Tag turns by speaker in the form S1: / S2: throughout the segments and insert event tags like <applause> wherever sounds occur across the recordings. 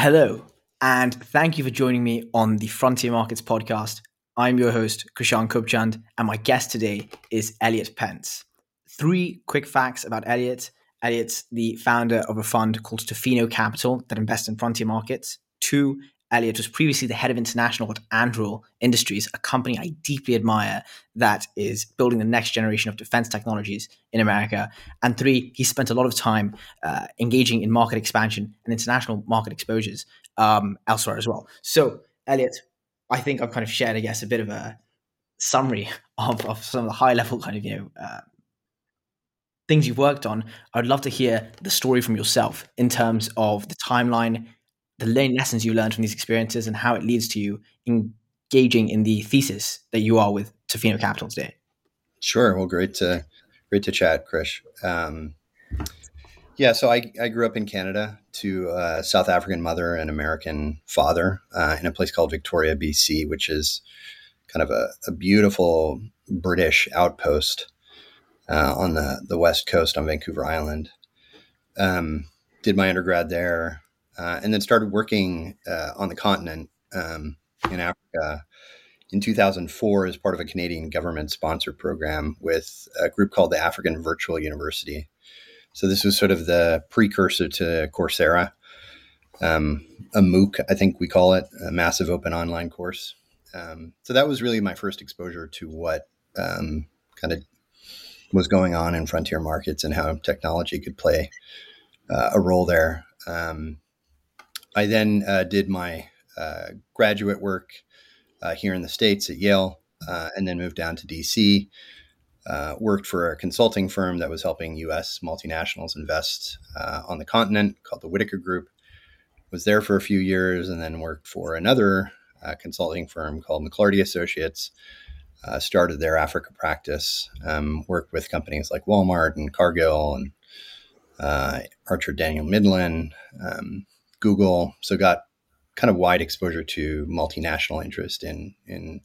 S1: Hello, and thank you for joining me on the Frontier Markets podcast. I'm your host, Krishan Kupchand, and my guest today is Eliot Pence. Three quick facts about Eliot. Eliot's the founder of a fund called Tofino Capital that invests in frontier markets. Two, Eliot was previously the head of international at Anduril Industries, a company I deeply admire that is building the next generation of defense technologies in America. And three, he spent a lot of time uh, engaging in market expansion and international market exposures um, elsewhere as well. So, Eliot, I think I've kind of shared, I guess, a bit of a summary of, of some of the high level kind of, you know, uh, things you've worked on. I'd love to hear the story from yourself in terms of the timeline the lessons you learned from these experiences and how it leads to you engaging in the thesis that you are with Tofino Capital today.
S2: Sure. Well, great to great to chat, Krish. Um, yeah, so I, I grew up in Canada to a South African mother and American father uh, in a place called Victoria, BC, which is kind of a, a beautiful British outpost uh, on the, the west coast on Vancouver Island. Um, did my undergrad there, uh, and then started working uh, on the continent um, in Africa in 2004 as part of a Canadian government sponsored program with a group called the African Virtual University. So this was sort of the precursor to Coursera, um, a MOOC, I think we call it, a massive open online course. Um, so that was really my first exposure to what um, kind of was going on in frontier markets and how technology could play uh, a role there. Um, I then uh, did my uh, graduate work uh, here in the States at Yale uh, and then moved down to DC. Uh, worked for a consulting firm that was helping US multinationals invest uh, on the continent called the Whitaker Group. Was there for a few years and then worked for another consulting firm called McLarty Associates. started their Africa practice, um, worked with companies like Walmart and Cargill and Archer Daniel Midland, um, Google. So got kind of wide exposure to multinational interest in in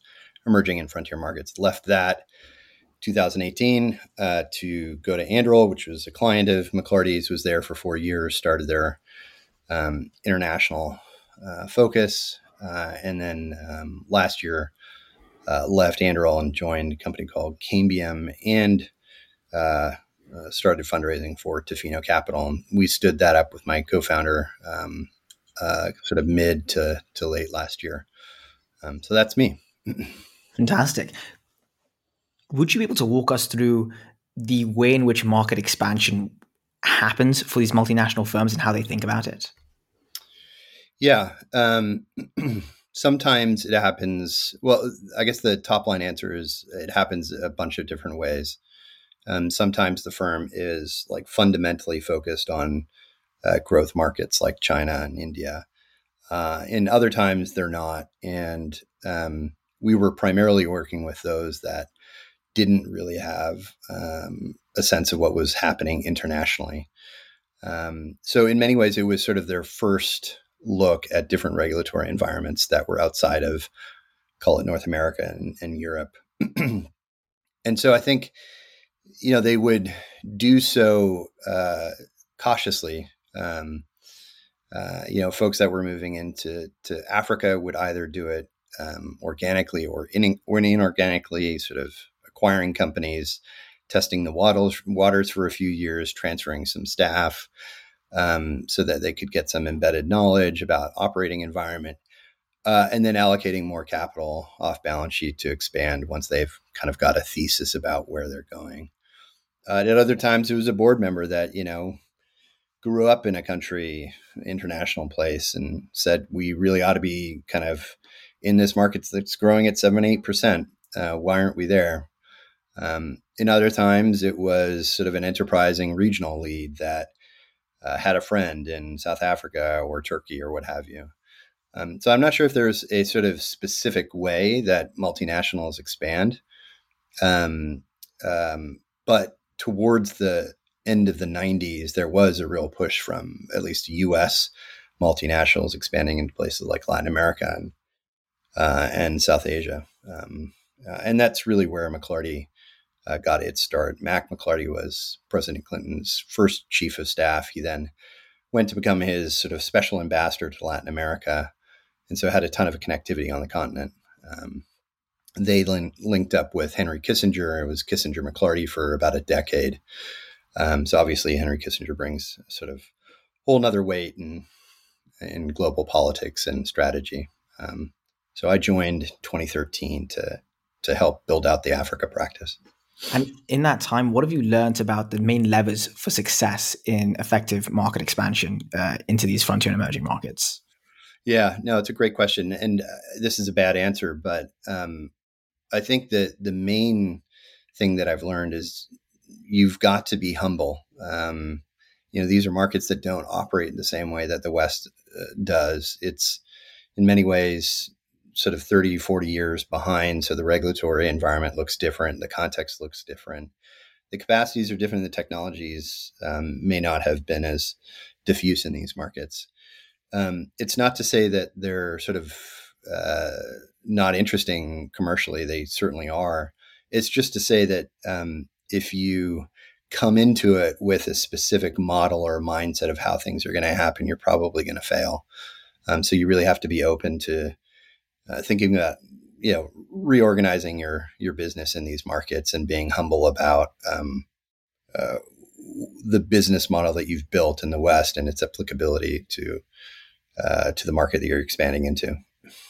S2: emerging and frontier markets. Left that 2018 uh, to go to Anduril, which was a client of McLarty's. Was there for four years. Started their um, international uh, focus, uh, and then um, last year uh, left Anduril and joined a company called Cambium and. Uh, started fundraising for Tofino Capital. And we stood that up with my co-founder, um, uh, sort of mid to, to late last year. Um, so that's me. <clears throat>
S1: Fantastic. Would you be able to walk us through the way in which market expansion happens for these multinational firms and how they think about it?
S2: Yeah. Um, <clears throat> sometimes it happens. Well, I guess the top line answer is it happens a bunch of different ways. Um, sometimes the firm is like fundamentally focused on uh, growth markets like China and India. Uh, and other times they're not. And um, we were primarily working with those that didn't really have um, a sense of what was happening internationally. Um, so, in many ways, it was sort of their first look at different regulatory environments that were outside of, call it North America and, and Europe. <clears throat> and so I think you know, they would do so uh, cautiously. Um, uh, you know, folks that were moving into to Africa would either do it um, organically or, in, or inorganically, sort of acquiring companies, testing the waters, waters for a few years, transferring some staff um, so that they could get some embedded knowledge about operating environment. Uh, and then allocating more capital off balance sheet to expand once they've kind of got a thesis about where they're going. Uh, at other times, it was a board member that you know grew up in a country, international place, and said we really ought to be kind of in this market that's growing at seven, eight percent. Uh, why aren't we there? Um, in other times, it was sort of an enterprising regional lead that uh, had a friend in South Africa or Turkey or what have you. Um, so I'm not sure if there's a sort of specific way that multinationals expand, um, um but towards the end of the 90s, there was a real push from at least U.S. multinationals expanding into places like Latin America and, uh, and South Asia. Um, uh, and that's really where McLarty uh, got its start. Mac McLarty was President Clinton's first chief of staff. He then went to become his sort of special ambassador to Latin America, and so had a ton of connectivity on the continent. Um, they lin- linked up with Henry Kissinger. It was Kissinger McLarty for about a decade. Um, so obviously, Henry Kissinger brings sort of whole nother weight in in global politics and strategy. Um, so I joined 2013 to to help build out the Africa practice.
S1: And in that time, what have you learned about the main levers for success in effective market expansion uh, into these frontier and emerging markets?
S2: Yeah, no, it's a great question, and uh, this is a bad answer, but um, I think that the main thing that I've learned is you've got to be humble. Um, you know, these are markets that don't operate in the same way that the West uh, does. It's in many ways sort of 30, 40 years behind. So the regulatory environment looks different, the context looks different. The capacities are different, and the technologies um, may not have been as diffuse in these markets. Um, it's not to say that they're sort of uh, not interesting commercially, they certainly are. It's just to say that um, if you come into it with a specific model or mindset of how things are going to happen, you're probably going to fail. Um, so you really have to be open to uh, thinking about you know reorganizing your your business in these markets and being humble about um, uh, the business model that you've built in the West and its applicability to uh, to the market that you're expanding into.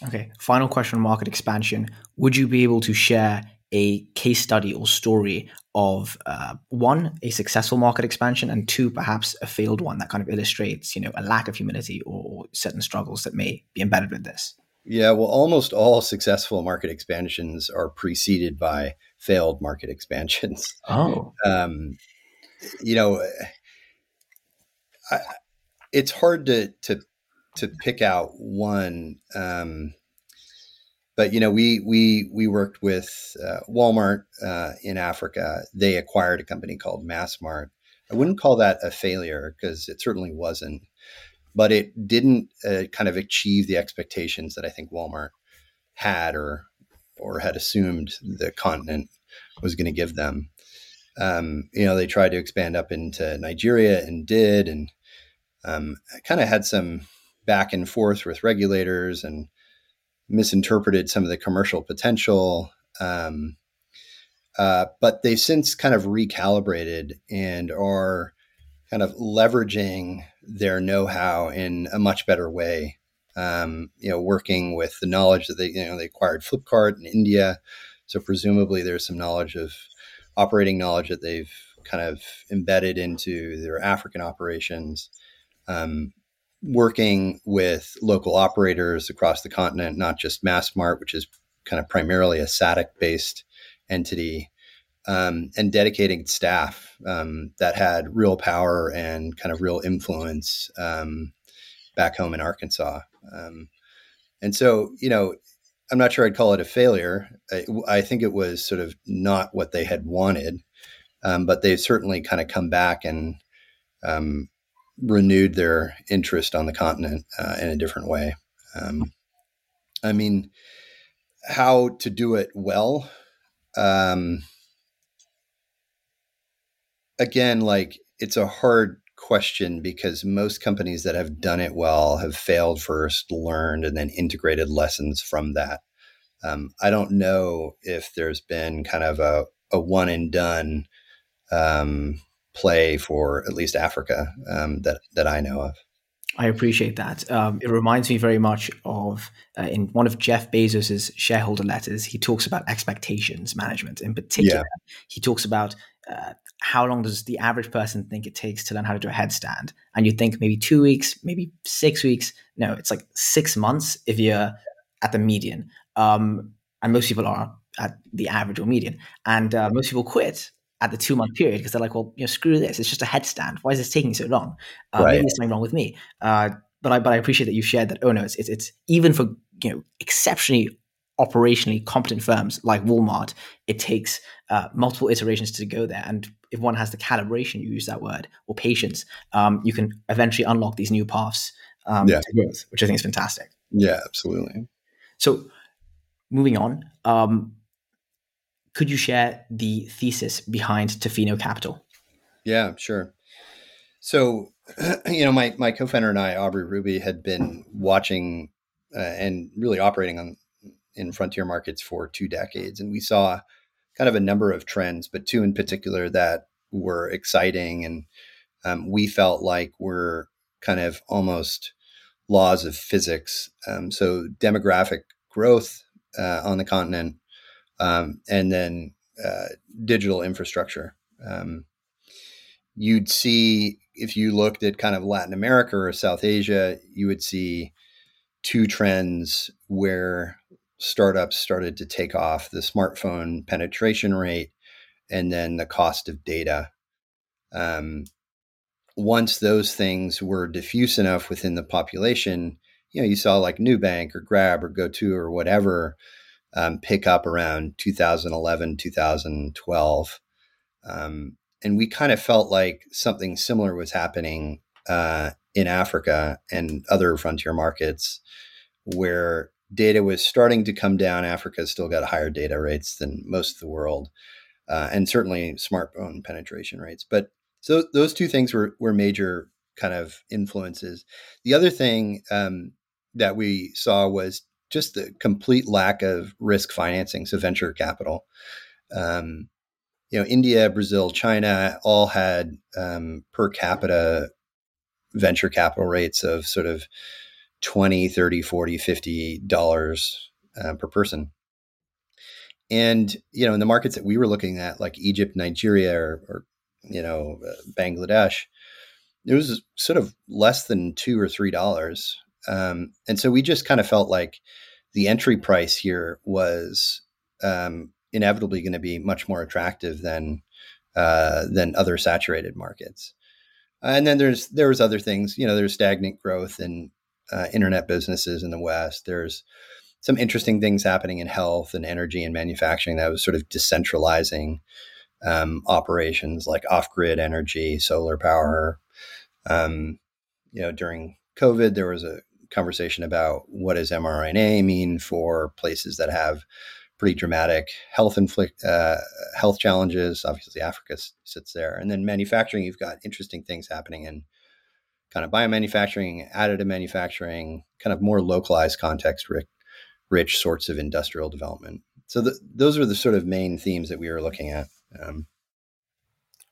S1: Okay. Final question on market expansion. Would you be able to share a case study or story of uh, one a successful market expansion and two perhaps a failed one that kind of illustrates you know a lack of humility or certain struggles that may be embedded with this
S2: yeah, well, almost all successful market expansions are preceded by failed market expansions.
S1: Oh, um,
S2: you know, I, it's hard to to to pick out one. Um, but you know, we we we worked with uh, Walmart uh, in Africa. They acquired a company called Massmart. I wouldn't call that a failure because it certainly wasn't but it didn't uh, kind of achieve the expectations that I think Walmart had or or had assumed the continent was going to give them. Um, you know, they tried to expand up into Nigeria and did, and um, kind of had some back and forth with regulators and misinterpreted some of the commercial potential. Um, uh, but they've since kind of recalibrated and are kind of leveraging their know-how in a much better way. Um, you know, working with the knowledge that they you know they acquired Flipkart in India, so presumably there's some knowledge of operating knowledge that they've kind of embedded into their African operations. Um, working with local operators across the continent, not just Massmart, which is kind of primarily a SATIC based entity, um, and dedicating staff um, that had real power and kind of real influence um, back home in Arkansas. Um, and so, you know, I'm not sure I'd call it a failure. I, I think it was sort of not what they had wanted, um, but they've certainly kind of come back and um, renewed their interest on the continent uh, in a different way. I mean, how to do it well. Um, again, like it's a hard question because most companies that have done it well have failed first, learned, and then integrated lessons from that. Um, I don't know if there's been kind of a, a one and done um, play for at least Africa um, that that I know of.
S1: I appreciate that. Um, it reminds me very much of uh, in one of Jeff Bezos's shareholder letters. He talks about expectations management in particular. Yeah. He talks about uh, how long does the average person think it takes to learn how to do a headstand? And you think maybe two weeks, maybe six weeks. No, it's like six months if you're at the median. Um, and most people are at the average or median. And uh, most people quit at the two month period because they're like, well, you know, screw this. It's just a headstand. Why is this taking so long? Uh, right. Maybe there's something wrong with me. Uh, but I but I appreciate that you shared that. Oh no, it's, it's it's even for you know exceptionally operationally competent firms like Walmart, it takes uh, multiple iterations to go there. And if one has the calibration, you use that word, or patience, um, you can eventually unlock these new paths um, yeah. to growth, which I think is fantastic.
S2: Yeah, absolutely.
S1: So, moving on, um, could you share the thesis behind Tofino Capital?
S2: Yeah, sure. So, <clears throat> you know, my my co-founder and I, Aubrey Hruby, had been watching uh, and really operating on in frontier markets for two decades, and we saw kind of a number of trends, but two in particular that were exciting, and um, we felt like were kind of almost laws of physics. Um, so demographic growth uh, on the continent, um, and then uh, digital infrastructure. Um, you'd see if you looked at kind of Latin America or South Asia, you would see two trends where startups started to take off the smartphone penetration rate and then the cost of data. Um, once those things were diffuse enough within the population, you know, you saw like Nubank or Grab or GoTo or whatever um, pick up around 2011, 2012. Um, and we kind of felt like something similar was happening uh, in Africa and other frontier markets where data was starting to come down. Africa still got higher data rates than most of the world, uh, and certainly smartphone penetration rates. But so those two things were were major kind of influences. The other thing um, that we saw was just the complete lack of risk financing, so venture capital. Um, you know, India, Brazil, China all had um, per capita venture capital rates of sort of 20, 30, 40, 50 dollars uh, per person. And, you know, in the markets that we were looking at, like Egypt, Nigeria, or, or you know, uh, Bangladesh, it was sort of less than two or three dollars. Um, and so we just kind of felt like the entry price here was um, inevitably going to be much more attractive than uh, than other saturated markets. And then there's there was other things, you know, there's stagnant growth in uh, internet businesses in the West. There's some interesting things happening in health and energy and manufacturing that was sort of decentralizing um, operations like off-grid energy, solar power. Um, you know, during COVID, there was a conversation about what does mRNA mean for places that have pretty dramatic health inflict uh, health challenges. Obviously, Africa sits there, and then manufacturing. You've got interesting things happening in kind of biomanufacturing, additive manufacturing, kind of more localized context rich, rich sorts of industrial development. So the, those are the sort of main themes that we were looking at. Um,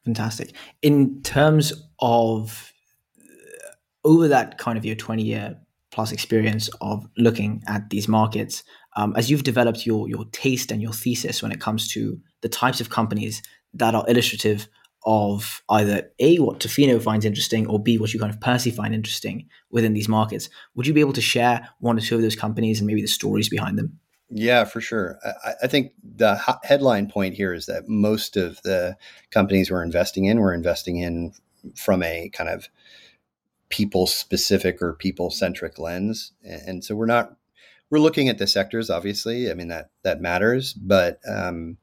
S1: Fantastic. In terms of uh, over that kind of your 20 year plus experience of looking at these markets, um, as you've developed your your taste and your thesis when it comes to the types of companies that are illustrative of either a what Tofino finds interesting or b what you kind of personally find interesting within these markets. Would you be able to share one or two of those companies and maybe the stories behind them?
S2: Yeah, for sure. I, I think the headline point here is that most of the companies we're investing in, we're investing in from a kind of people specific or people centric lens, and so we're not we're looking at the sectors. Obviously, I mean that that matters, but um,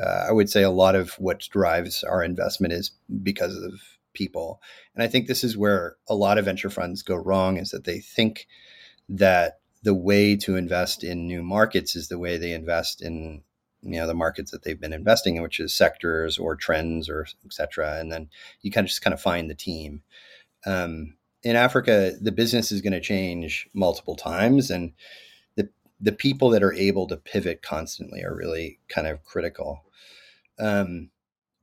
S2: uh, I would say a lot of what drives our investment is because of people. And I think this is where a lot of venture funds go wrong is that they think that the way to invest in new markets is the way they invest in you know the markets that they've been investing in which is sectors or trends or etc and then you kind of just kind of find the team um, in africa the business is going to change multiple times and the the people that are able to pivot constantly are really kind of critical. Um,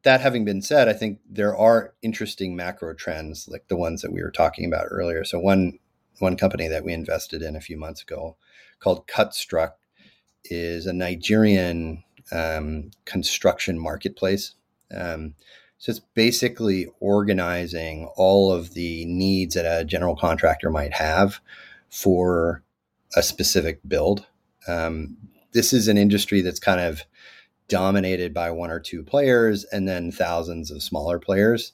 S2: that having been said, I think there are interesting macro trends like the ones that we were talking about earlier. So one one company that we invested in a few months ago called Cutstruct is a Nigerian um, construction marketplace. Um, so it's basically organizing all of the needs that a general contractor might have for a specific build. Um, this is an industry that's kind of dominated by one or two players and then thousands of smaller players.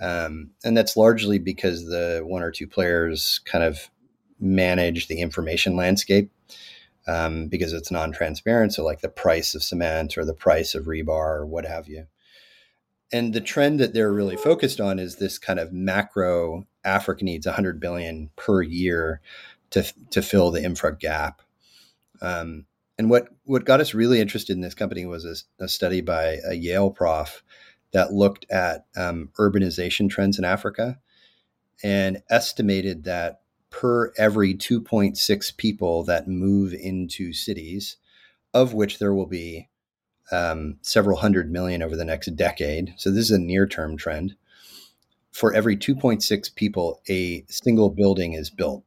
S2: Um, and that's largely because the one or two players kind of manage the information landscape um, because it's non transparent. So, like the price of cement or the price of rebar or what have you. And the trend that they're really focused on is this kind of macro Africa needs 100 billion per year to, to fill the infra gap. Um, and what, what got us really interested in this company was a, a study by a Yale prof that looked at um, urbanization trends in Africa. and estimated that per every 2.6 people that move into cities, of which there will be um, several hundred million over the next decade. So this is a near term trend. For every 2.6 people, a single building is built.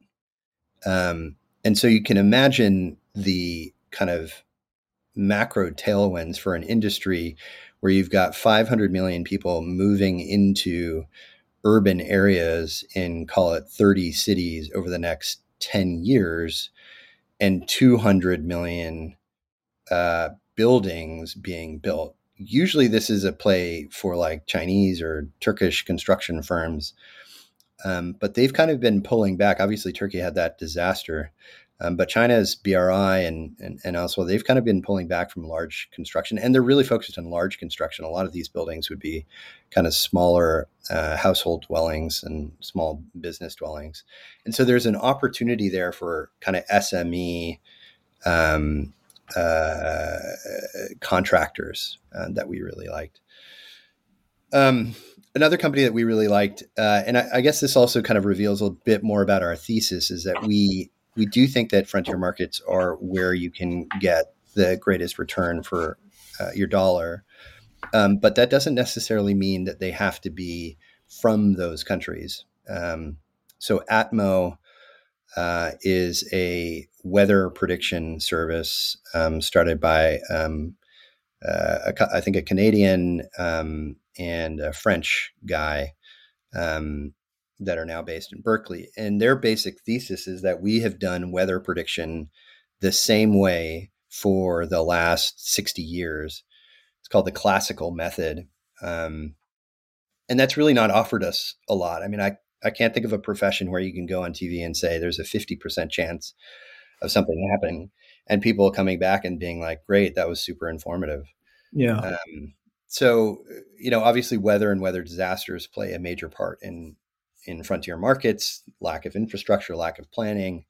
S2: Um, and so you can imagine the kind of macro tailwinds for an industry where you've got 500 million people moving into urban areas in, call it 30 cities over the next 10 years, and 200 million uh, buildings being built. Usually, this is a play for like Chinese or Turkish construction firms, um, but they've kind of been pulling back. Obviously, Turkey had that disaster um, but China's BRI and, and, and elsewhere, they've kind of been pulling back from large construction and they're really focused on large construction. A lot of these buildings would be kind of smaller uh, household dwellings and small business dwellings. And so there's an opportunity there for kind of SME um, uh, contractors uh, that we really liked. Um, another company that we really liked, uh, and I, I, guess this also kind of reveals a bit more about our thesis, is that we we do think that frontier markets are where you can get the greatest return for uh, your dollar. Um, but that doesn't necessarily mean that they have to be from those countries. Um, so Atmo uh, is a weather prediction service um, started by, um, uh, a, I think, a Canadian um, and a French guy. Um, that are now based in Berkeley. And their basic thesis is that we have done weather prediction the same way for the last 60 years. It's called the classical method. Um, and that's really not offered us a lot. I mean, I, I can't think of a profession where you can go on TV and say there's a 50% chance of something happening and people coming back and being like, great, that was super informative.
S1: Yeah. Um,
S2: so, you know, obviously weather and weather disasters play a major part in in frontier markets, lack of infrastructure, lack of planning.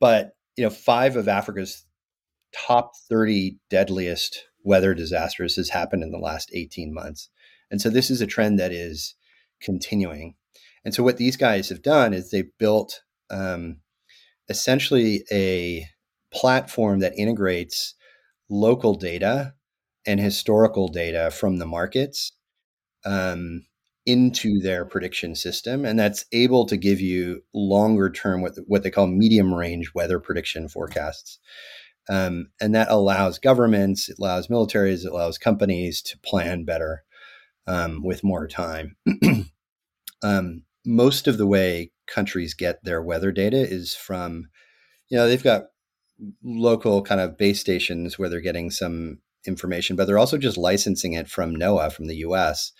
S2: But you know, five of Africa's top 30 deadliest weather disasters has happened in the last 18 months. And so this is a trend that is continuing. And so what these guys have done is they built um, essentially a platform that integrates local data and historical data from the markets um, into their prediction system. And that's able to give you longer term what, what they call medium range weather prediction forecasts. Um, and that allows governments it allows militaries it allows companies to plan better um, with more time. <clears throat> Um, most of the way countries get their weather data is from you know they've got local kind of base stations where they're getting some information but they're also just licensing it from noaa from the us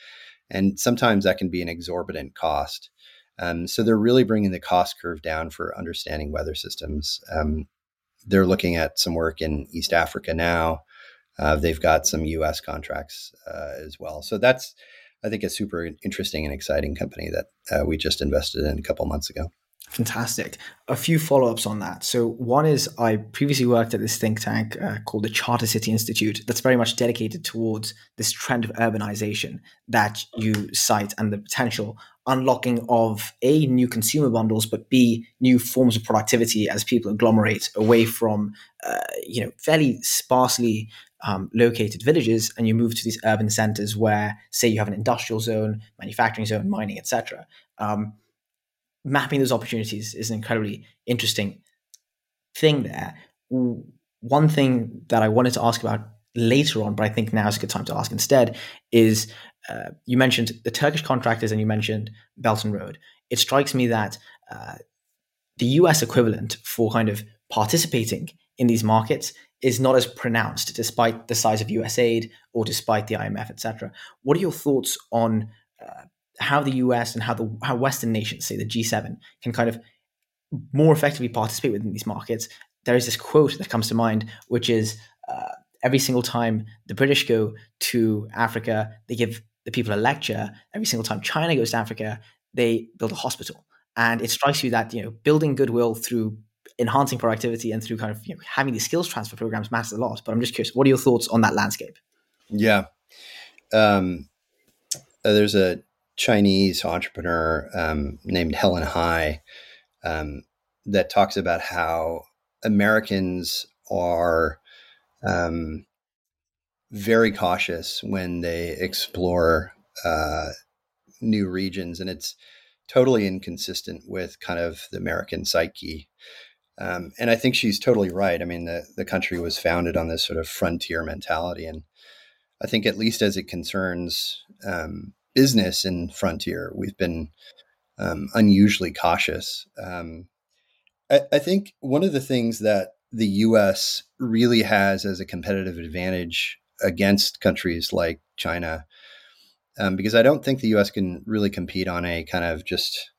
S2: and sometimes that can be an exorbitant cost. Um, so they're really bringing the cost curve down for understanding weather systems. Um, they're looking at some work in East Africa now. Uh, they've got some U.S. contracts uh, as well. So that's, I think, a super interesting and exciting company that uh, we just invested in a couple months ago.
S1: Fantastic. A few follow ups on that. So, one is I previously worked at this think tank uh, called the Charter City Institute that's very much dedicated towards this trend of urbanization that you cite and the potential unlocking of A, new consumer bundles, but B, new forms of productivity as people agglomerate away from, uh, you know, fairly sparsely um, located villages and you move to these urban centers where, say, you have an industrial zone, manufacturing zone, mining, etc. Um, mapping those opportunities is an incredibly interesting thing there. One thing that I wanted to ask about later on, but I think now is a good time to ask instead, is uh, you mentioned the Turkish contractors and you mentioned Belt and Road. It strikes me that uh, the US equivalent for kind of participating in these markets is not as pronounced despite the size of US aid or despite the IMF, etc. What are your thoughts on uh, how the US and how the how Western nations, say the G7, can kind of more effectively participate within these markets. There is this quote that comes to mind, which is uh, every single time the British go to Africa, they give the people a lecture. Every single time China goes to Africa, they build a hospital. And it strikes you that you know building goodwill through enhancing productivity and through kind of you know, having these skills transfer programs matters a lot. But I'm just curious, what are your thoughts on that landscape?
S2: Yeah, um, uh, there's a Chinese entrepreneur um, named Helen Hai um, that talks about how Americans are um, very cautious when they explore uh, new regions, and it's totally inconsistent with kind of the American psyche. Um, and I think she's totally right. I mean, the the country was founded on this sort of frontier mentality, and I think at least as it concerns um, business in frontier, we've been um, unusually cautious. Um, I, I, think one of the things that the U.S. really has as a competitive advantage against countries like China, um, because I don't think the U.S. can really compete on a kind of just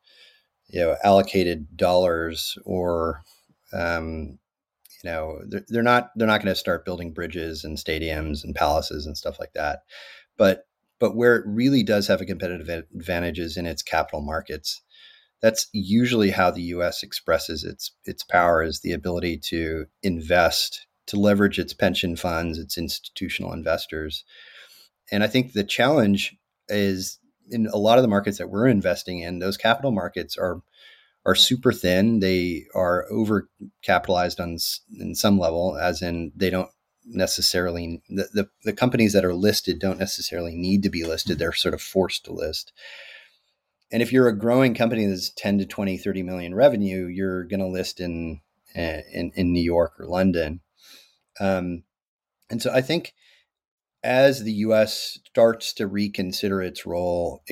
S2: you know allocated dollars or um, you know they're, they're not they're not going to start building bridges and stadiums and palaces and stuff like that. But but where it really does have a competitive advantage is in its capital markets. That's usually how the US expresses its its power is the ability to invest to leverage its pension funds its institutional investors. And i think the challenge is in a lot of the markets that we're investing in those capital markets are are super thin. They are over capitalized on in some level, as in they don't necessarily the, the, the companies that are listed don't necessarily need to be listed. They're sort of forced to list. And if you're a growing company that's 10 to 20, 30 million revenue, you're going to list in, in, in New York or London. Um, and so I think as the US starts to reconsider its role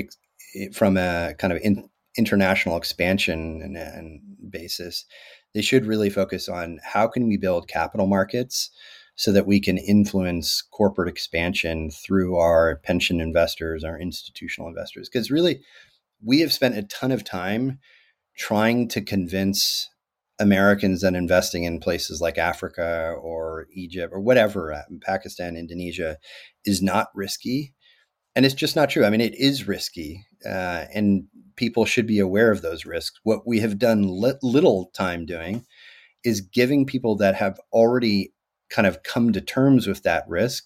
S2: from a kind of in, international expansion and, and basis, they should really focus on how can we build capital markets so that we can influence corporate expansion through our pension investors, our institutional investors. Because really, we have spent a ton of time trying to convince Americans that investing in places like Africa or Egypt or whatever, uh, Pakistan, Indonesia, is not risky. And it's just not true. I mean, it is risky, uh, and people should be aware of those risks. What we have done li- little time doing is giving people that have already kind of come to terms with that risk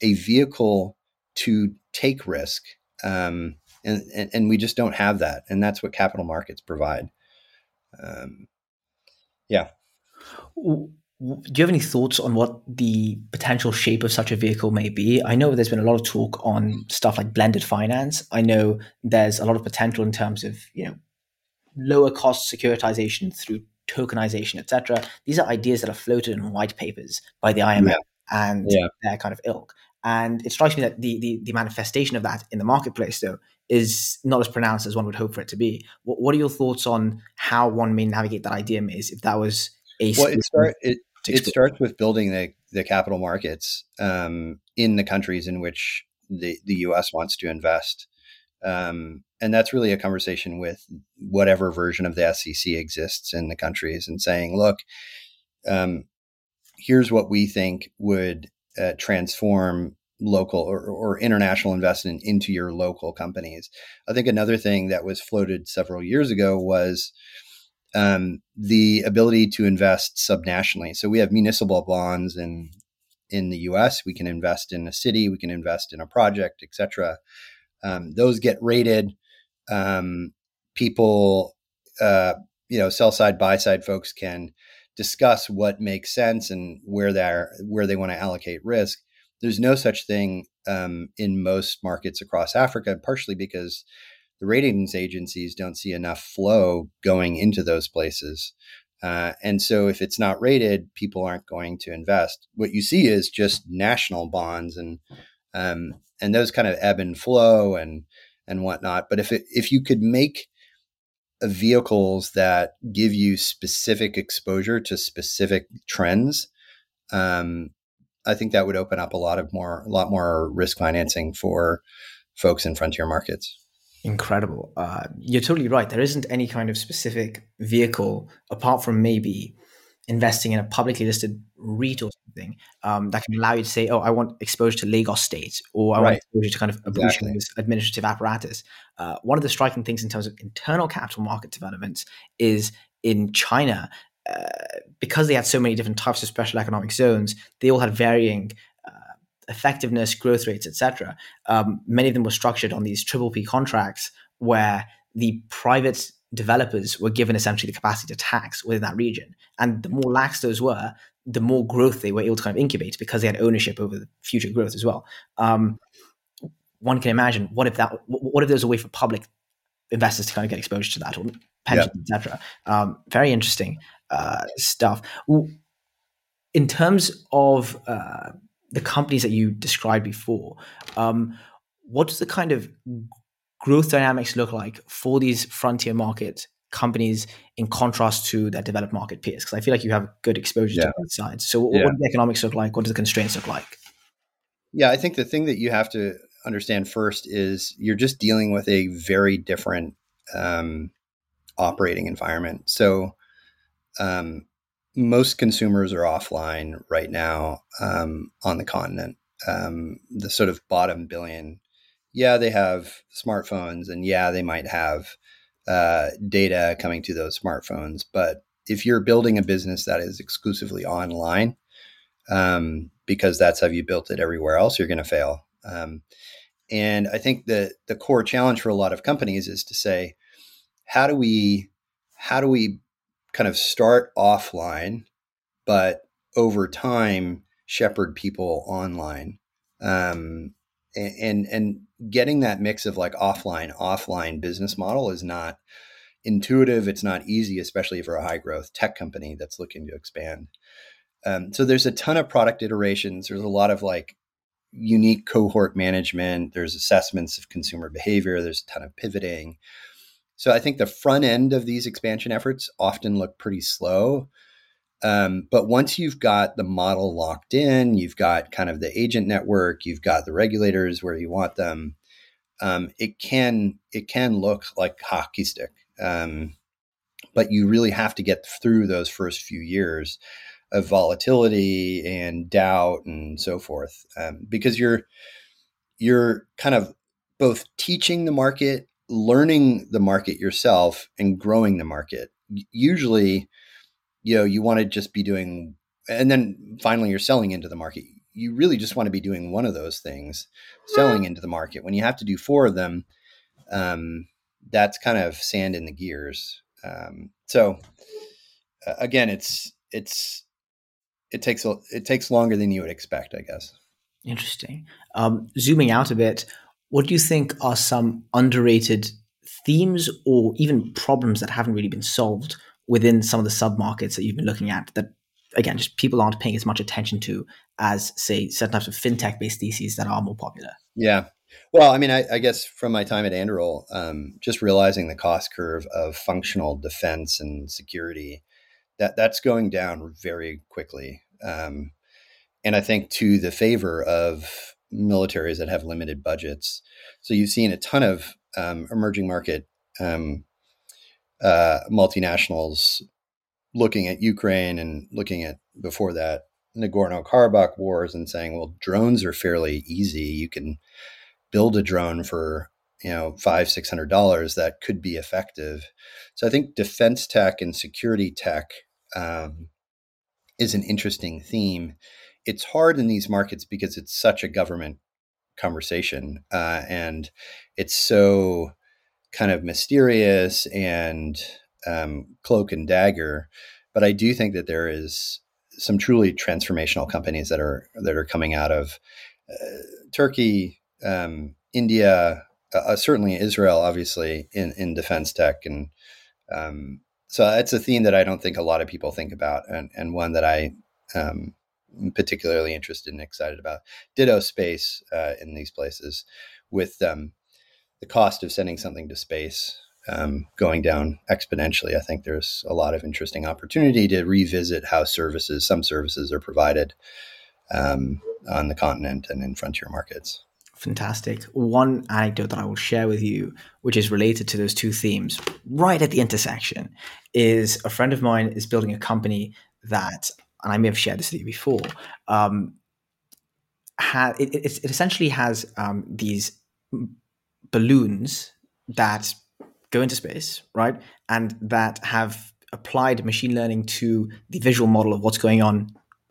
S2: a vehicle to take risk. Um, and, and, and, we just don't have that. And that's what capital markets provide. Um, yeah.
S1: Do you have any thoughts on what the potential shape of such a vehicle may be? I know there's been a lot of talk on stuff like blended finance. I know there's a lot of potential in terms of you know lower cost securitization through tokenization, etc. These are ideas that are floated in white papers by the IMF yeah. and yeah. their kind of ilk. And it strikes me that the, the, the manifestation of that in the marketplace, though, is not as pronounced as one would hope for it to be. What, what are your thoughts on how one may navigate that idea maze if that was a
S2: well, it, start, it, it starts with building the, the capital markets um, in the countries in which the, the U.S. wants to invest. Um, and that's really a conversation with whatever version of the SEC exists in the countries and saying, look, um, here's what we think would uh, transform local or, or, international investment into your local companies. I think another thing that was floated several years ago was um, the ability to invest subnationally. So we have municipal bonds in in the U.S. We can invest in a city, we can invest in a project, etc. Um, those get rated. Um, people, uh, you know, sell side, buy side folks can discuss what makes sense and where they're where they want to allocate risk. There's no such thing um, in most markets across Africa, partially because the ratings agencies don't see enough flow going into those places. Uh, and so if it's not rated, people aren't going to invest. What you see is just national bonds and um, and those kind of ebb and flow and and whatnot. But if it, if you could make vehicles that give you specific exposure to specific trends, um, I think that would open up a lot of more a lot more risk financing for folks in frontier markets
S1: incredible. Uh, you're totally right. There isn't any kind of specific vehicle apart from maybe investing in a publicly listed REIT or something um, that can allow you to say, "Oh, I want exposure to Lagos State," or "I right. want exposure to kind of exactly. administrative apparatus." Uh, one of the striking things in terms of internal capital market developments is in China. Uh, because they had so many different types of special economic zones, they all had varying effectiveness, growth rates, etc. Um, many of them were structured on these triple P contracts where the private developers were given essentially the capacity to tax within that region. And the more lax those were, the more growth they were able to kind of incubate because they had ownership over the future growth as well. Um, one can imagine what if that what if there's a way for public investors to kind of get exposure to that or pensions, yeah. etc. Um, very interesting uh, stuff. In terms of uh, the companies that you described before, um, what does the kind of growth dynamics look like for these frontier market companies in contrast to their developed market peers? Because I feel like you have good exposure yeah. to both sides. So, what, yeah. what do the economics look like? What do the constraints look like?
S2: Yeah, I think the thing that you have to understand first is you're just dealing with a very different um, operating environment. So, um, most consumers are offline right now um, on the continent. Um, the sort of bottom billion, yeah, they have smartphones, and yeah, they might have uh, data coming to those smartphones. But if you're building a business that is exclusively online, um, because that's how you built it everywhere else, you're going to fail. Um, and I think that the core challenge for a lot of companies is to say, how do we, how do we kind of start offline, but over time shepherd people online? Um, and and getting that mix of like offline offline business model is not intuitive. It's not easy especially for a high growth tech company that's looking to expand. Um, so there's a ton of product iterations. There's a lot of like unique cohort management. There's assessments of consumer behavior. There's a ton of pivoting so i think the front end of these expansion efforts often look pretty slow um, but once you've got the model locked in, you've got kind of the agent network, you've got the regulators where you want them. Um, it can it can look like hockey stick, um, but you really have to get through those first few years of volatility and doubt and so forth, um, because you're you're kind of both teaching the market, learning the market yourself, and growing the market. Usually you know you want to just be doing and then finally you're selling into the market. You really just want to be doing one of those things selling into the market. When you have to do four of them um, that's kind of sand in the gears. Um, so uh, again it's it's it takes a, it takes longer than you would expect i guess.
S1: Interesting. Um, zooming out a bit what do you think are some underrated themes or even problems that haven't really been solved within some of the sub markets that you've been looking at that again just people aren't paying as much attention to as say certain types of fintech based theses that are more popular?
S2: Yeah. Well i mean i, I guess from my time at anduril um, just realizing the cost curve of functional defense and security that that's going down very quickly. Um, and i think to the favor of militaries that have limited budgets so you've seen a ton of um, emerging market um, uh, multinationals looking at Ukraine and looking at before that Nagorno Karabakh wars and saying, well, drones are fairly easy. You can build a drone for you know five six hundred dollars that could be effective. So I think defense tech and security tech um, is an interesting theme. It's hard in these markets because it's such a government conversation uh, and it's so kind of mysterious and um, cloak and dagger. But I do think that there is some truly transformational companies that are that are coming out of uh, Turkey, um, India, uh, uh certainly Israel, obviously in in defense tech, and um, so that's a theme that I don't think a lot of people think about, and and one that I um, particularly interested and excited about. Ditto space uh, in these places with um, the cost of sending something to space um, going down exponentially. I think there's a lot of interesting opportunity to revisit how services, some services, are provided um, on the continent and in frontier markets.
S1: Fantastic. One anecdote that I will share with you, which is related to those two themes, right at the intersection, is a friend of mine is building a company that, and I may have shared this with you before. Um, ha- it, it, it essentially has um, these balloons that go into space, right? And that have applied machine learning to the visual model of what's going on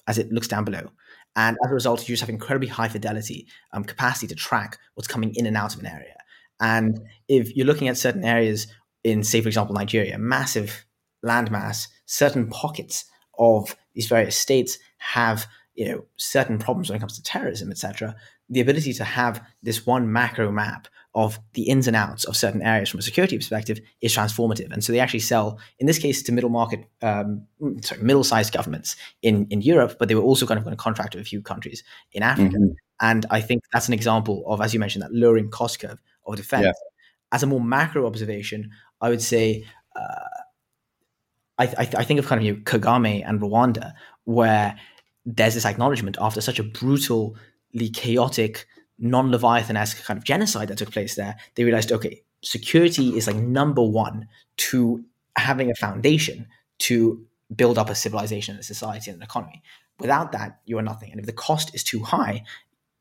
S1: as it looks down below. And as a result, you just have incredibly high fidelity, um, capacity to track what's coming in and out of an area. And if you're looking at certain areas in, say, for example, Nigeria, massive landmass, certain pockets of these various states have you know certain problems when it comes to terrorism, etc. The ability to have this one macro map of the ins and outs of certain areas from a security perspective is transformative. And so they actually sell, in this case, to middle market, um, sorry, middle sized governments in, in Europe, but they were also kind of going to contract with a few countries in Africa. Mm-hmm. And I think that's an example of, as you mentioned, that lowering cost curve of defense. Yeah. As a more macro observation, I would say, uh, I, I, I, think of kind of you know, Kagame and Rwanda, where there's this acknowledgement after such a brutally chaotic non Leviathan esque kind of genocide that took place there, they realized, okay, security is like number one to having a foundation to build up a civilization, a society, and an economy. Without that, you are nothing. And if the cost is too high,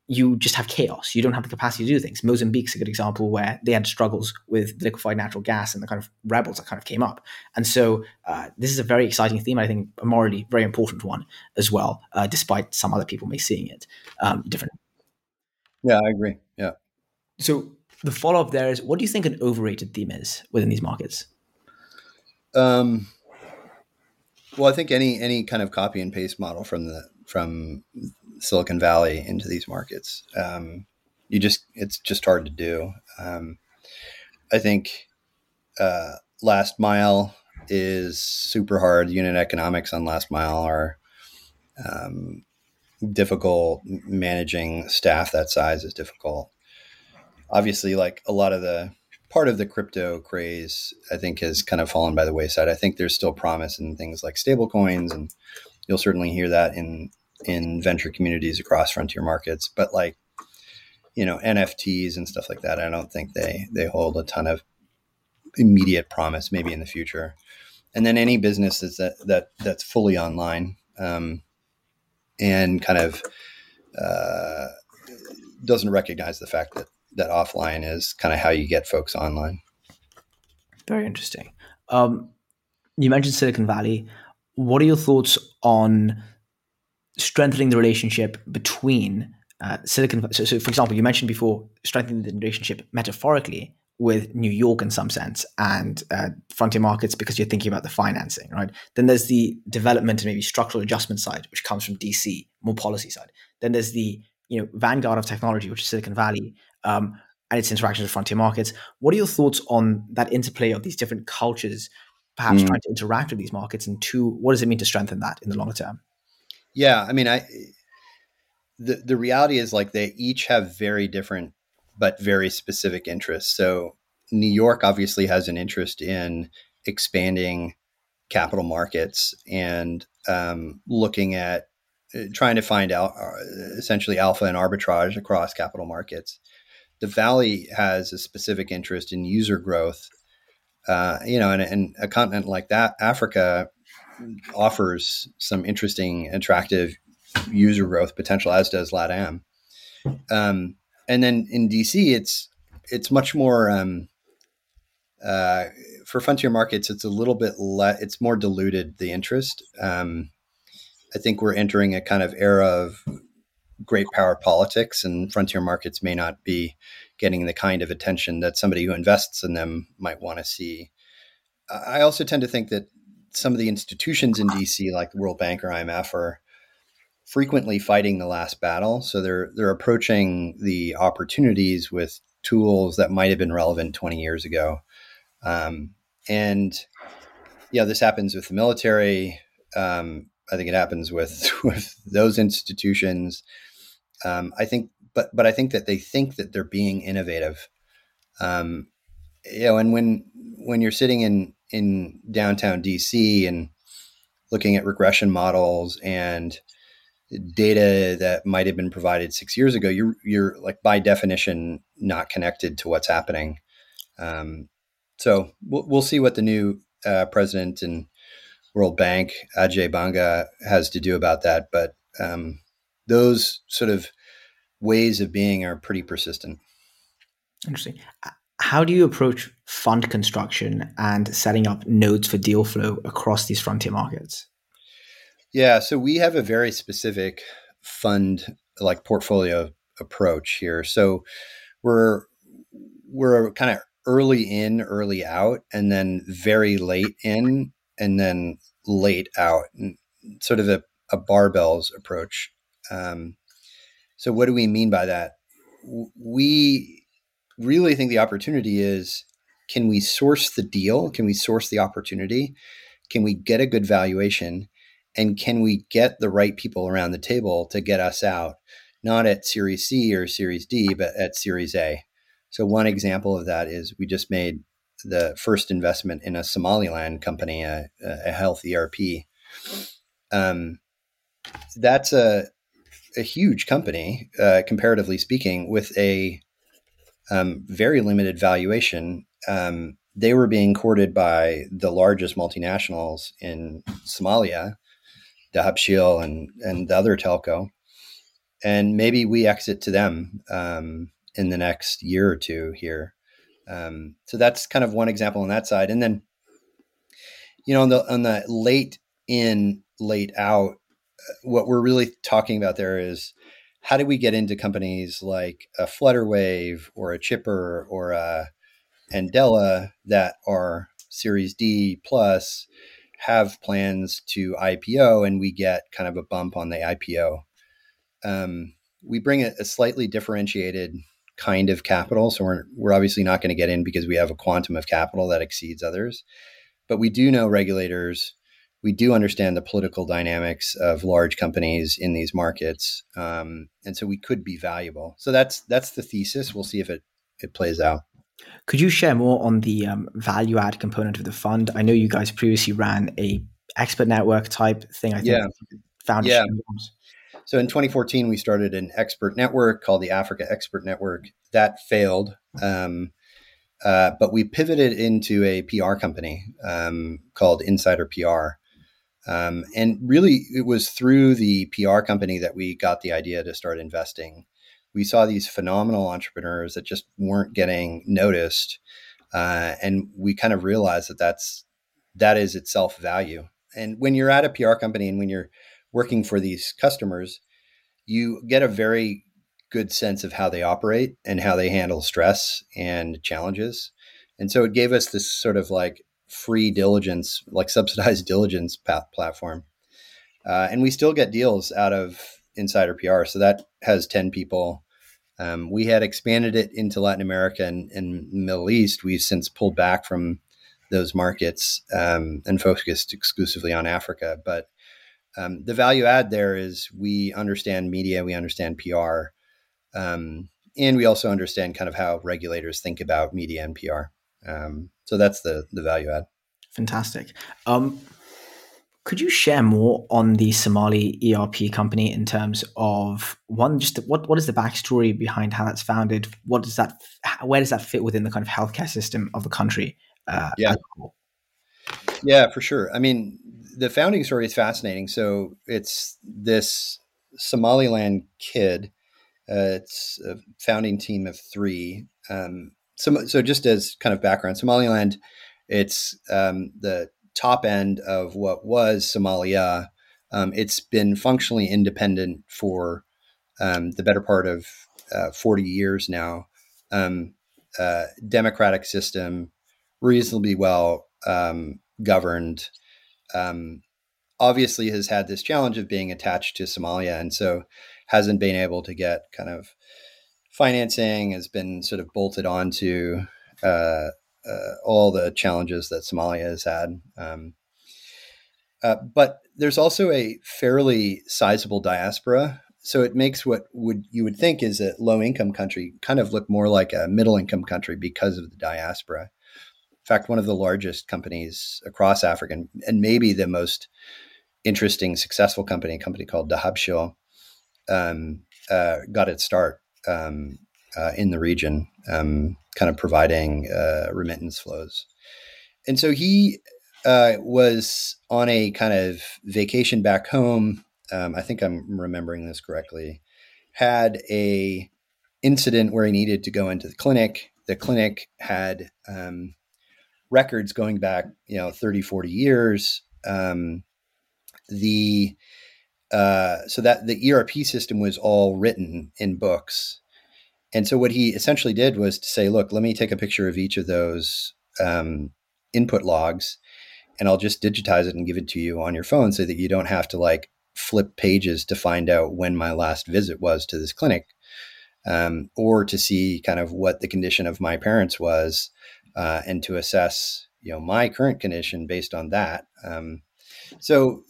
S1: you just have chaos. You don't have the capacity to do things. Mozambique's a good example where they had struggles with liquefied natural gas and the kind of rebels that kind of came up. And so uh, this is a very exciting theme. I think a morally very important one as well, uh, despite some other people may seeing it um, different.
S2: Yeah, I agree. Yeah.
S1: So the follow up there is what do you think an overrated theme is within these markets?
S2: Um, well, I think any any kind of copy and paste model from the from Silicon Valley into these markets, um, you just it's just hard to do. Um, I think uh, last mile is super hard. Unit economics on last mile are um, difficult managing staff that size is difficult obviously like a lot of the part of the crypto craze i think has kind of fallen by the wayside i think there's still promise in things like stable coins and you'll certainly hear that in in venture communities across frontier markets but like you know nfts and stuff like that i don't think they they hold a ton of immediate promise maybe in the future and then any business that that that's fully online um, and kind of uh, doesn't recognize the fact that that offline is kind of how you get folks online.
S1: Very interesting. Um, you mentioned Silicon Valley. What are your thoughts on strengthening the relationship between uh, Silicon? So, so, for example, you mentioned before strengthening the relationship metaphorically with New York in some sense and uh, frontier markets because you're thinking about the financing, right? Then there's the development and maybe structural adjustment side, which comes from DC, more policy side. Then there's the you know vanguard of technology, which is Silicon Valley, um, and its interactions with frontier markets. What are your thoughts on that interplay of these different cultures, perhaps mm. trying to interact with these markets? And two, what does it mean to strengthen that in the longer term?
S2: Yeah, I mean, I the the reality is like they each have very different but very specific interests. So New York obviously has an interest in expanding capital markets and um, looking at uh, trying to find out uh, essentially alpha and arbitrage across capital markets. The Valley has a specific interest in user growth. Uh, you know, and, and a continent like that, Africa, offers some interesting, attractive user growth potential, as does LATAM. Um, and then in DC, it's it's much more um, uh, for frontier markets. It's a little bit less. It's more diluted the interest. Um, I think we're entering a kind of era of great power politics, and frontier markets may not be getting the kind of attention that somebody who invests in them might want to see. I also tend to think that some of the institutions in DC, like the World Bank or IMF, are frequently fighting the last battle. So they're they're approaching the opportunities with tools that might have been relevant 20 years ago. Um, and yeah, this happens with the military. Um, I think it happens with <laughs> with those institutions. Um, I think, but but I think that they think that they're being innovative. Um, you know, and when when you're sitting in in downtown DC and looking at regression models and data that might have been provided six years ago, you're you're like by definition not connected to what's happening. Um, so we'll, we'll see what the new uh, president and World Bank Ajay Banga has to do about that, but um, those sort of ways of being are pretty persistent.
S1: Interesting. How do you approach fund construction and setting up nodes for deal flow across these frontier markets?
S2: Yeah, so we have a very specific fund like portfolio approach here. So we're we're kind of early in, early out, and then very late in, and then late out, and sort of a, a barbells approach. Um, so what do we mean by that? We really think the opportunity is can we source the deal? Can we source the opportunity? Can we get a good valuation? And can we get the right people around the table to get us out, not at Series C or Series D, but at Series A? So, one example of that is we just made the first investment in a Somaliland company, a, a health ERP. Um, that's a, a huge company, uh, comparatively speaking, with a um, very limited valuation. Um, they were being courted by the largest multinationals in Somalia, Dahabshiil and and the other telco, and maybe we exit to them um, in the next year or two here. Um, so that's kind of one example on that side, and then you know on the on the late in, late out, what we're really talking about there is how do we get into companies like a Flutterwave or a Chipper or a Andela that are Series D plus have plans to IPO and we get kind of a bump on the IPO. Um, we bring a, a, slightly differentiated kind of capital. So we're, we're obviously not going to get in because we have a quantum of capital that exceeds others. But we do know regulators we do understand the political dynamics of large companies in these markets, um, and so we could be valuable. So that's that's the thesis. We'll see if it it plays out.
S1: Could you share more on the um, value add component of the fund? I know you guys previously ran a expert network type thing. I think
S2: yeah. found yeah. So in 2014, we started an expert network called the Africa Expert Network. That failed. Um, uh, but we pivoted into a PR company um, called Insider PR. Um, and really, it was through the PR company that we got the idea to start investing. We saw these phenomenal entrepreneurs that just weren't getting noticed, uh, and we kind of realized that that's that is itself value. And when you're at a PR company and when you're working for these customers, you get a very good sense of how they operate and how they handle stress and challenges. And so it gave us this sort of like free diligence, like subsidized <laughs> diligence path platform. Uh, and we still get deals out of Insider PR. So that has 10 people. Um, we had expanded it into Latin America and, and Middle East. We've since pulled back from those markets um, and focused exclusively on Africa. But um, the value add there is we understand media, we understand PR, um, and we also understand kind of how regulators think about media and PR. Um, so that's the the value add.
S1: Fantastic. Um, could you share more on the Somali ERP company in terms of one, just what what is the backstory behind how that's founded? What does that, where does that fit within the kind of healthcare system of the country?
S2: Uh, yeah, yeah, for sure. I mean, the founding story is fascinating. So it's this Somaliland kid. Uh, it's a founding team of three. Um, so, so just as kind of background, Somaliland, it's um, the top end of what was Somalia. Um, it's been functionally independent for um, the better part of uh, 40 years now. Um, uh, democratic system, reasonably well um, governed. Um, obviously, has had this challenge of being attached to Somalia, and so hasn't been able to get kind of financing has been sort of bolted onto uh, uh, all the challenges that Somalia has had. Um, uh, but there's also a fairly sizable diaspora, so it makes what would you would think is a low income country kind of look more like a middle income country because of the diaspora. In fact, one of the largest companies across Africa, and, and maybe the most interesting, successful company, a company called Dahabshiil, um, uh, got its start um, uh, in the region, um, kind of providing uh, remittance flows. And so he uh, was on a kind of vacation back home. Um, I think I'm remembering this correctly. Had a incident where he needed to go into the clinic. The clinic had um, records going back, you know, 30, 40 years. Um, the uh, so that the ERP system was all written in books. And so what he essentially did was to say, look, let me take a picture of each of those um, input logs and I'll just digitize it and give it to you on your phone so that you don't have to like flip pages to find out when my last visit was to this clinic um, or to see kind of what the condition of my parents was uh, and to assess you know my current condition based on that um, so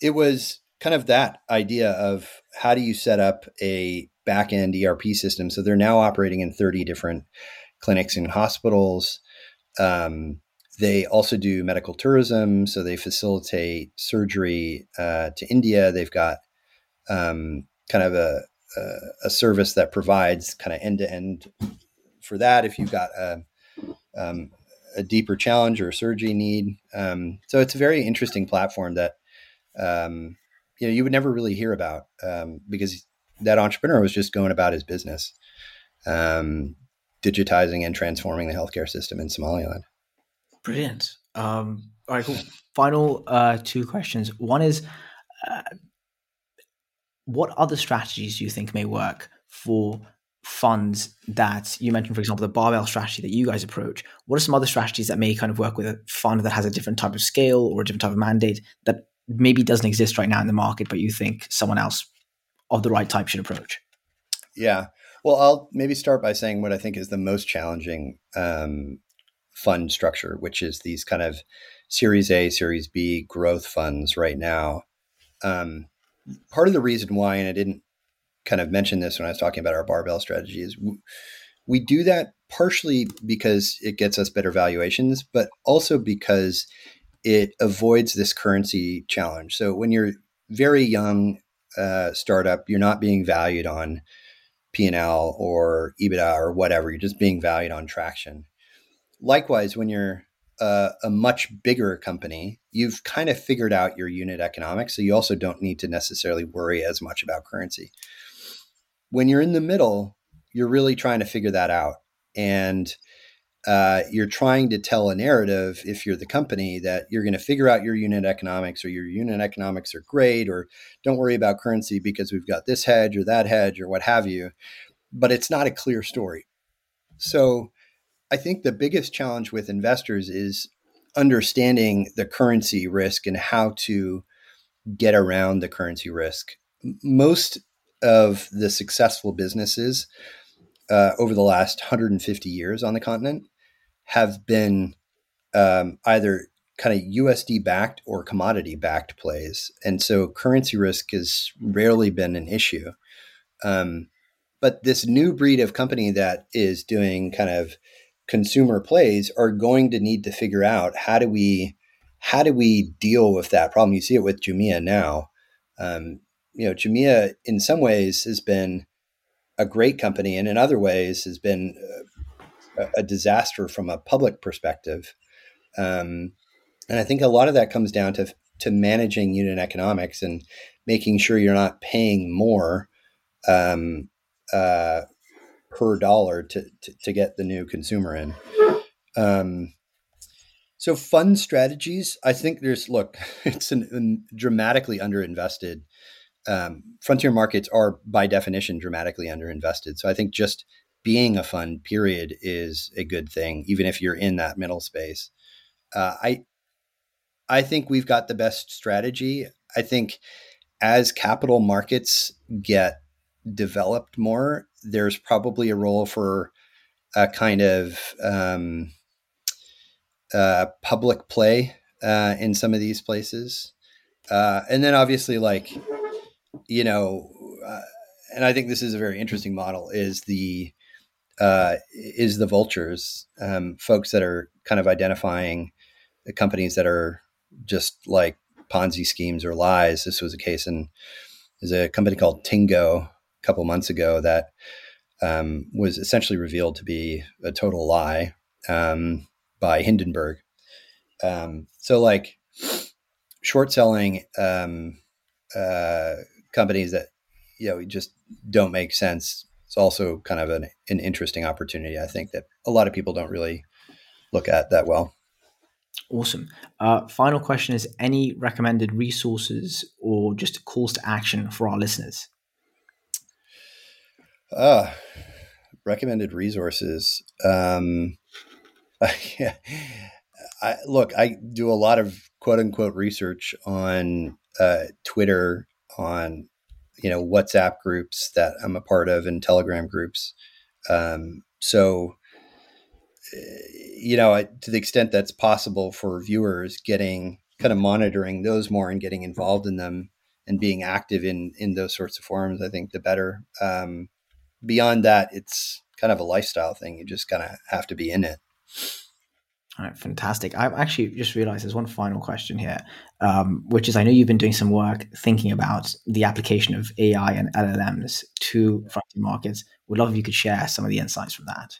S2: it was kind of that idea of how do you set up a back end erp system so they're now operating in 30 different clinics and hospitals um, they also do medical tourism, so they facilitate surgery uh, to India. They've got um, kind of a, a, a, service that provides kind of end to end for that. If you've got a, um, a deeper challenge or a surgery need, um, so it's a very interesting platform that um, you know you would never really hear about um, because that entrepreneur was just going about his business, um, digitizing and transforming the healthcare system in Somaliland.
S1: Brilliant. Um, all right, cool. Final uh, two questions. One is, uh, what other strategies do you think may work for funds that you mentioned, for example, the barbell strategy that you guys approach? What are some other strategies that may kind of work with a fund that has a different type of scale or a different type of mandate that maybe doesn't exist right now in the market, but you think someone else of the right type should approach?
S2: Yeah. Well, I'll maybe start by saying what I think is the most challenging um, fund structure, which is these kind of Series A, Series B growth funds right now. Um, part of the reason why, and I didn't kind of mention this when I was talking about our barbell strategy, is we, we do that partially because it gets us better valuations, but also because it avoids this currency challenge. So when you're very young uh, startup, you're not being valued on P&L or EBITDA or whatever. You're just being valued on traction likewise, when you're uh, a much bigger company, you've kind of figured out your unit economics. So you also don't need to necessarily worry as much about currency. When you're in the middle, you're really trying to figure that out. And uh, you're trying to tell a narrative if you're the company that you're going to figure out your unit economics or your unit economics are great or don't worry about currency because we've got this hedge or that hedge or what have you. But it's not a clear story. So I think the biggest challenge with investors is understanding the currency risk and how to get around the currency risk. Most of the successful businesses uh, over the last 150 years on the continent have been um, either kind of USD backed or commodity backed plays. And so currency risk has rarely been an issue. Um, but this new breed of company that is doing kind of consumer plays are going to need to figure out how do we how do we deal with that problem. You see it with Jumia now. Um, you know, Jumia in some ways has been a great company, and in other ways has been a, disaster from a public perspective. Um, and I think a lot of that comes down to to managing unit economics and making sure you're not paying more um, uh, per dollar to, to, to get the new consumer in. Um, so fund strategies, I think there's look, <laughs> it's an, an dramatically underinvested. Um, frontier markets are by definition dramatically underinvested. So I think just being a fund, period, is a good thing, even if you're in that middle space. Uh, I I think we've got the best strategy. I think as capital markets get developed more, there's probably a role for a kind of um, uh, public play uh, in some of these places. Uh, and then obviously, like, you know, uh, and I think this is a very interesting model is the uh, is the vultures, um, folks that are kind of identifying the companies that are just like Ponzi schemes or lies. This was a case in there's a company called Tingo a couple months ago that um, was essentially revealed to be a total lie um, by Hindenburg. Um, so, like short selling um, uh, companies that you know just don't make sense. It's also kind of an, an interesting opportunity. I think that a lot of people don't really look at that well.
S1: Awesome. Uh, final question is any recommended resources or just calls to action for our listeners?
S2: Uh, recommended resources. Um, <laughs> yeah. I, look, I do a lot of quote unquote research on uh, Twitter, on you know WhatsApp groups that I'm a part of, and Telegram groups. Um, so, you know, to the extent that's possible for viewers, getting kind of monitoring those more and getting involved in them and being active in in those sorts of forums, I think the better. Um, beyond that, it's kind of a lifestyle thing. You just kind of have to be in it.
S1: All right, fantastic. I've actually just realized there's one final question here, um, which is I know you've been doing some work thinking about the application of AI and LLMs to frontier markets. Would love if you could share some of the insights from that.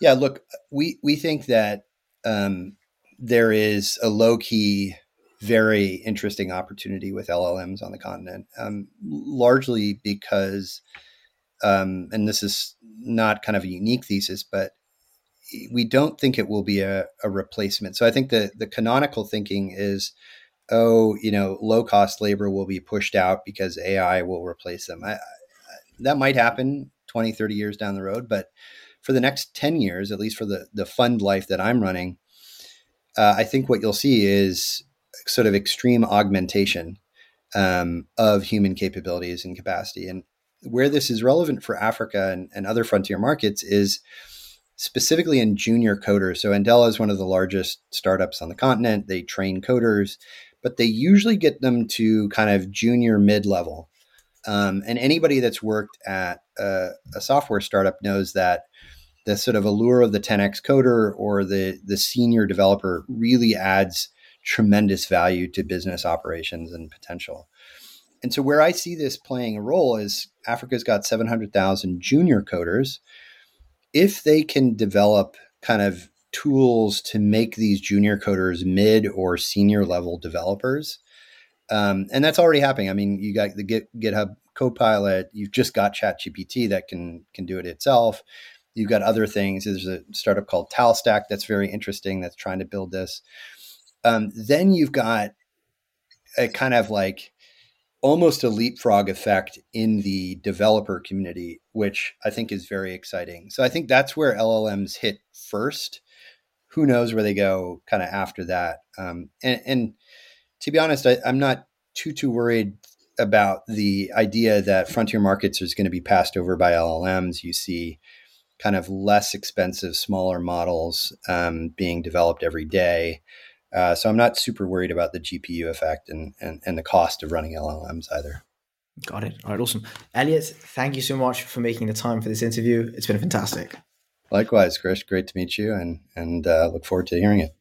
S2: Yeah, look, we we think that um, there is a low key, very interesting opportunity with LLMs on the continent, um, largely because, um, and this is not kind of a unique thesis, but we don't think it will be a, a replacement. So I think the the canonical thinking is, oh, you know, low cost labor will be pushed out because AI will replace them. I, I, that might happen 20, 30 years down the road, but for the next 10 years, at least for the, the fund life that I'm running, uh, I think what you'll see is sort of extreme augmentation um, of human capabilities and capacity. And where this is relevant for Africa and, and other frontier markets is specifically in junior coders. So Andela is one of the largest startups on the continent. They train coders, but they usually get them to kind of junior mid level. Um, and anybody that's worked at a, a, software startup knows that the sort of allure of the 10x coder or the the senior developer really adds tremendous value to business operations and potential. And so where I see this playing a role is Africa's got 700,000 junior coders if they can develop kind of tools to make these junior coders mid or senior level developers, um, and that's already happening. I mean, you got the Git, GitHub Copilot. You've just got ChatGPT that can can do it itself. You've got other things. There's a startup called TalStack that's very interesting that's trying to build this. Um, then you've got a kind of like almost a leapfrog effect in the developer community, which I think is very exciting. So I think that's where LLMs hit first. Who knows where they go kind of after that? Um, and, and, to be honest, I, I'm not too too worried about the idea that frontier markets is going to be passed over by LLMs. You see kind of less expensive, smaller models um, being developed every day. Uh, so I'm not super worried about the GPU effect and, and, and the cost of running LLMs either.
S1: Got it. All right, awesome. Eliot, thank you so much for making the time for this interview. It's been fantastic.
S2: Likewise, Chris. Great to meet you and, and uh, look forward to hearing it.